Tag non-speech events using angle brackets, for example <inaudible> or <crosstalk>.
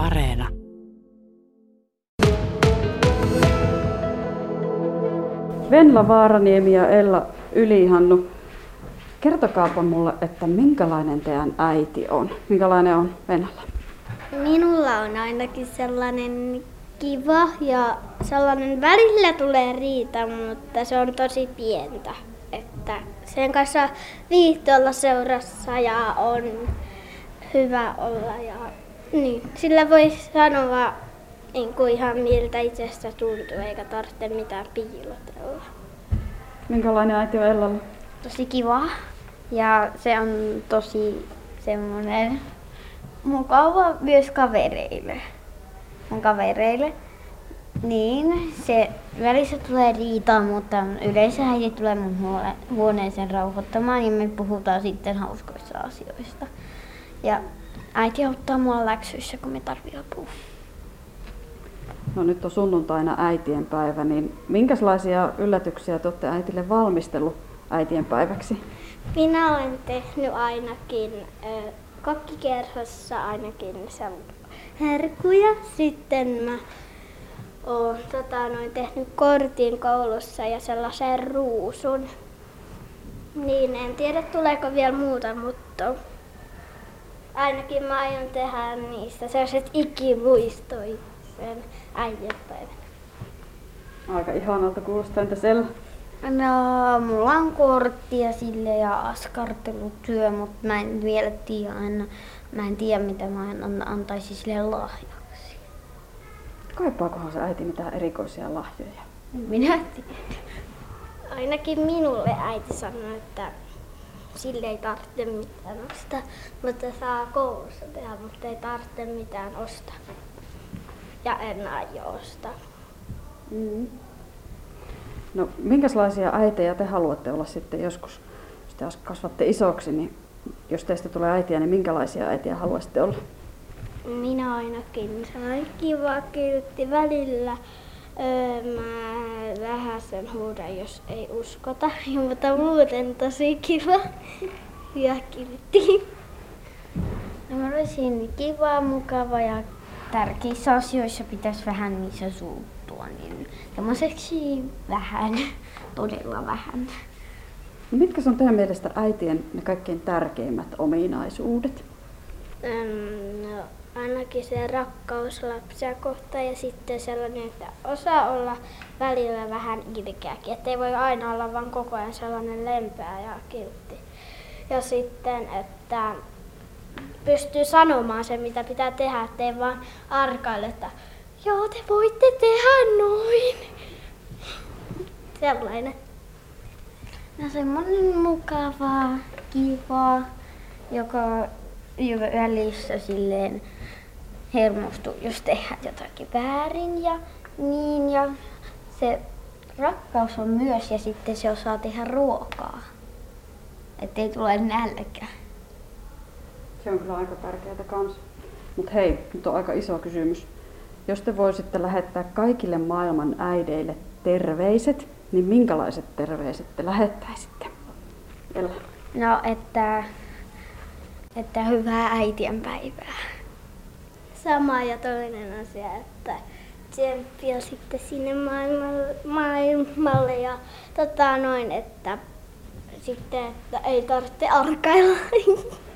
Areena. Venla Vaaraniemi ja Ella Ylihannu, kertokaapa mulle, että minkälainen teidän äiti on? Minkälainen on Venällä? Minulla on ainakin sellainen kiva ja sellainen välillä tulee riita, mutta se on tosi pientä. Että sen kanssa viihtyy olla seurassa ja on hyvä olla ja niin. Sillä voi sanoa niin kuin ihan miltä itsestä tuntuu eikä tarvitse mitään piilotella. Minkälainen äiti on Ellalla? tosi kiva ja se on tosi semmoinen mukava myös kavereille. Mun kavereille. Niin, se välissä tulee riitaa, mutta yleensä äiti tulee mun huone- huoneeseen rauhoittamaan ja me puhutaan sitten hauskoista asioista. Ja äiti auttaa mua läksyissä, kun me tarvii apua. No nyt on sunnuntaina äitien päivä, niin minkälaisia yllätyksiä te olette äitille valmistellut äitien päiväksi? Minä olen tehnyt ainakin ö, kokkikerhossa ainakin sen herkuja. Sitten mä oon tota, noin, tehnyt kortin koulussa ja sellaisen ruusun. Niin, en tiedä tuleeko vielä muuta, mutta ainakin mä aion tehdä niistä sellaiset ikimuistoisen äitienpäivän. Aika ihanalta kuulostaa, entäs Ella? No, mulla on korttia sille ja askartelutyö, mutta mä en vielä tiedä aina. Mä en tiedä, mitä mä en an- antaisi sille lahjaksi. Kaipaakohan se äiti mitään erikoisia lahjoja? Minä tiedän. Ainakin minulle äiti sanoi, että sille ei tarvitse mitään ostaa, mutta saa koulussa tehdä, mutta ei tarvitse mitään ostaa. Ja en aio ostaa. Mm. No minkälaisia äitejä te haluatte olla sitten joskus, jos te kasvatte isoksi, niin jos teistä tulee äitiä, niin minkälaisia äitiä haluaisitte olla? Minä ainakin sellainen kiva kiltti välillä. Öö, mä vähän sen huudan, jos ei uskota, <laughs> mutta muuten tosi kiva ja kiltti. No, mä olisin kiva, mukava ja tärkeissä asioissa pitäisi vähän niissä suuttua. Niin semmoiseksi vähän, todella vähän. No, mitkä on teidän mielestä äitien ne kaikkein tärkeimmät ominaisuudet? Öm, ainakin se rakkaus lapsia kohtaan ja sitten sellainen, että osaa olla välillä vähän ilkeäkin, ettei voi aina olla vaan koko ajan sellainen lempeä ja kiltti. Ja sitten, että pystyy sanomaan sen, mitä pitää tehdä, ettei vaan arkaile, että joo, te voitte tehdä noin. Sellainen. No semmonen mukava, kiva, joka välissä silleen hermostuu, jos tehdään jotakin väärin ja niin. Ja se rakkaus on myös ja sitten se osaa tehdä ruokaa, ettei tule nälkä. Se on kyllä aika tärkeää kans. Mutta hei, nyt on aika iso kysymys. Jos te voisitte lähettää kaikille maailman äideille terveiset, niin minkälaiset terveiset te lähettäisitte? Ella. No, että, että hyvää äitienpäivää. Sama ja toinen asia, että tsemppiä sitten sinne maailmalle, maailmalle ja tota noin, että sitten, että ei tarvitse arkailla. <laughs>